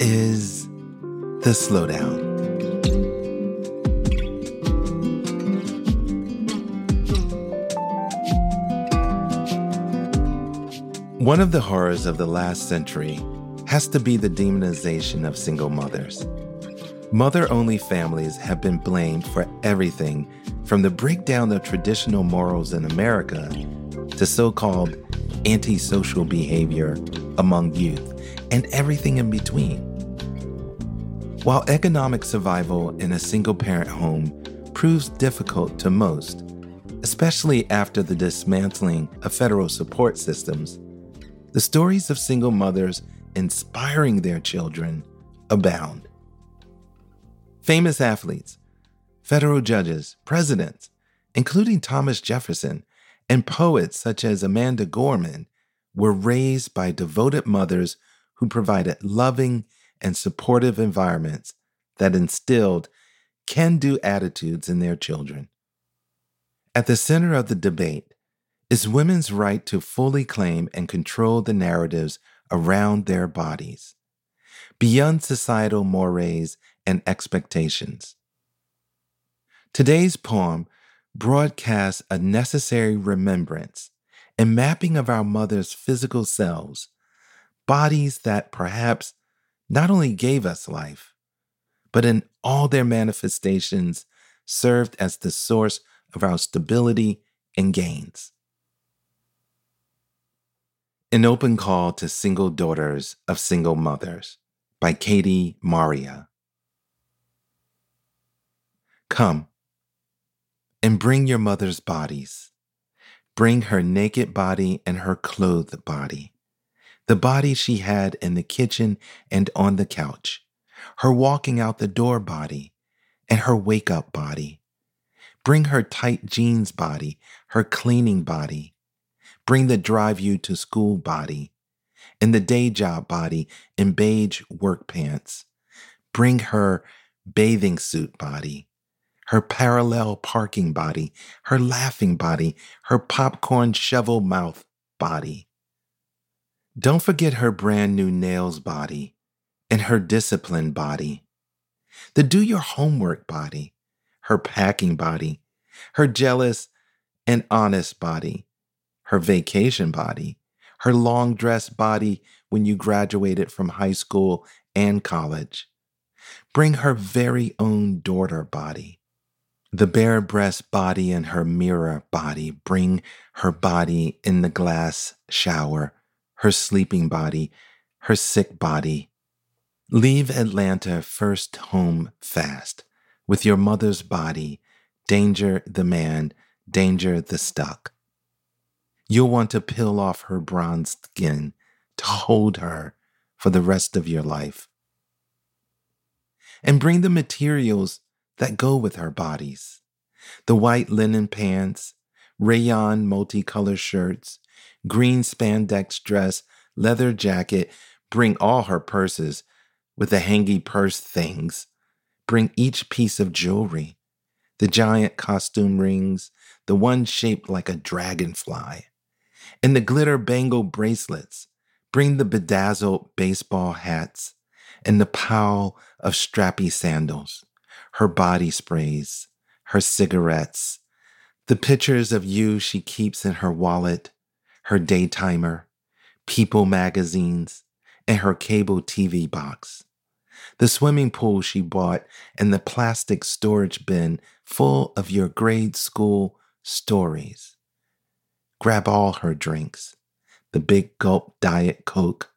is The Slowdown. One of the horrors of the last century has to be the demonization of single mothers. Mother only families have been blamed for everything from the breakdown of traditional morals in America to so called antisocial behavior among youth and everything in between. While economic survival in a single parent home proves difficult to most, especially after the dismantling of federal support systems, the stories of single mothers inspiring their children abound. Famous athletes, federal judges, presidents, including Thomas Jefferson, and poets such as Amanda Gorman were raised by devoted mothers who provided loving and supportive environments that instilled can do attitudes in their children. At the center of the debate is women's right to fully claim and control the narratives around their bodies, beyond societal mores and expectations. Today's poem broadcasts a necessary remembrance and mapping of our mother's physical selves, bodies that perhaps not only gave us life, but in all their manifestations served as the source of our stability and gains. An Open Call to Single Daughters of Single Mothers by Katie Marya. Come and bring your mother's bodies. Bring her naked body and her clothed body, the body she had in the kitchen and on the couch, her walking out the door body, and her wake up body. Bring her tight jeans body, her cleaning body. Bring the drive you to school body, and the day job body in beige work pants. Bring her bathing suit body her parallel parking body, her laughing body, her popcorn shovel mouth body. Don't forget her brand new nails body and her disciplined body, the do your homework body, her packing body, her jealous and honest body, her vacation body, her long dress body when you graduated from high school and college. Bring her very own daughter body. The bare breast body and her mirror body. Bring her body in the glass shower, her sleeping body, her sick body. Leave Atlanta first home fast with your mother's body, danger the man, danger the stuck. You'll want to peel off her bronzed skin to hold her for the rest of your life. And bring the materials that go with her bodies. The white linen pants, rayon multicolor shirts, green spandex dress, leather jacket, bring all her purses with the hangy purse things. Bring each piece of jewelry, the giant costume rings, the one shaped like a dragonfly, and the glitter bangle bracelets. Bring the bedazzled baseball hats and the pile of strappy sandals her body sprays, her cigarettes, the pictures of you she keeps in her wallet, her daytimer, People magazines, and her cable TV box. The swimming pool she bought and the plastic storage bin full of your grade school stories. Grab all her drinks the big gulp Diet Coke,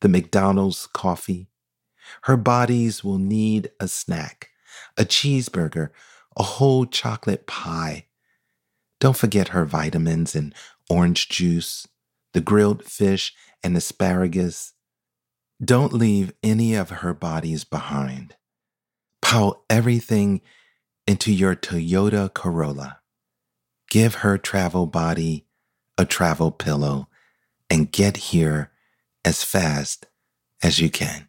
the McDonald's coffee. Her bodies will need a snack a cheeseburger, a whole chocolate pie. Don't forget her vitamins and orange juice, the grilled fish and asparagus. Don't leave any of her bodies behind. Pile everything into your Toyota Corolla. Give her travel body a travel pillow and get here as fast as you can.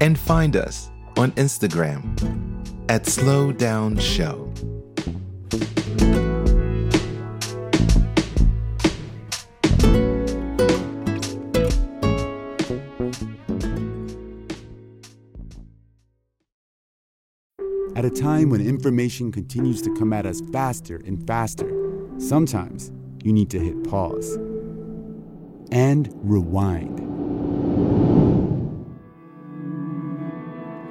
and find us on Instagram at Slow Down Show. At a time when information continues to come at us faster and faster, sometimes you need to hit pause and rewind.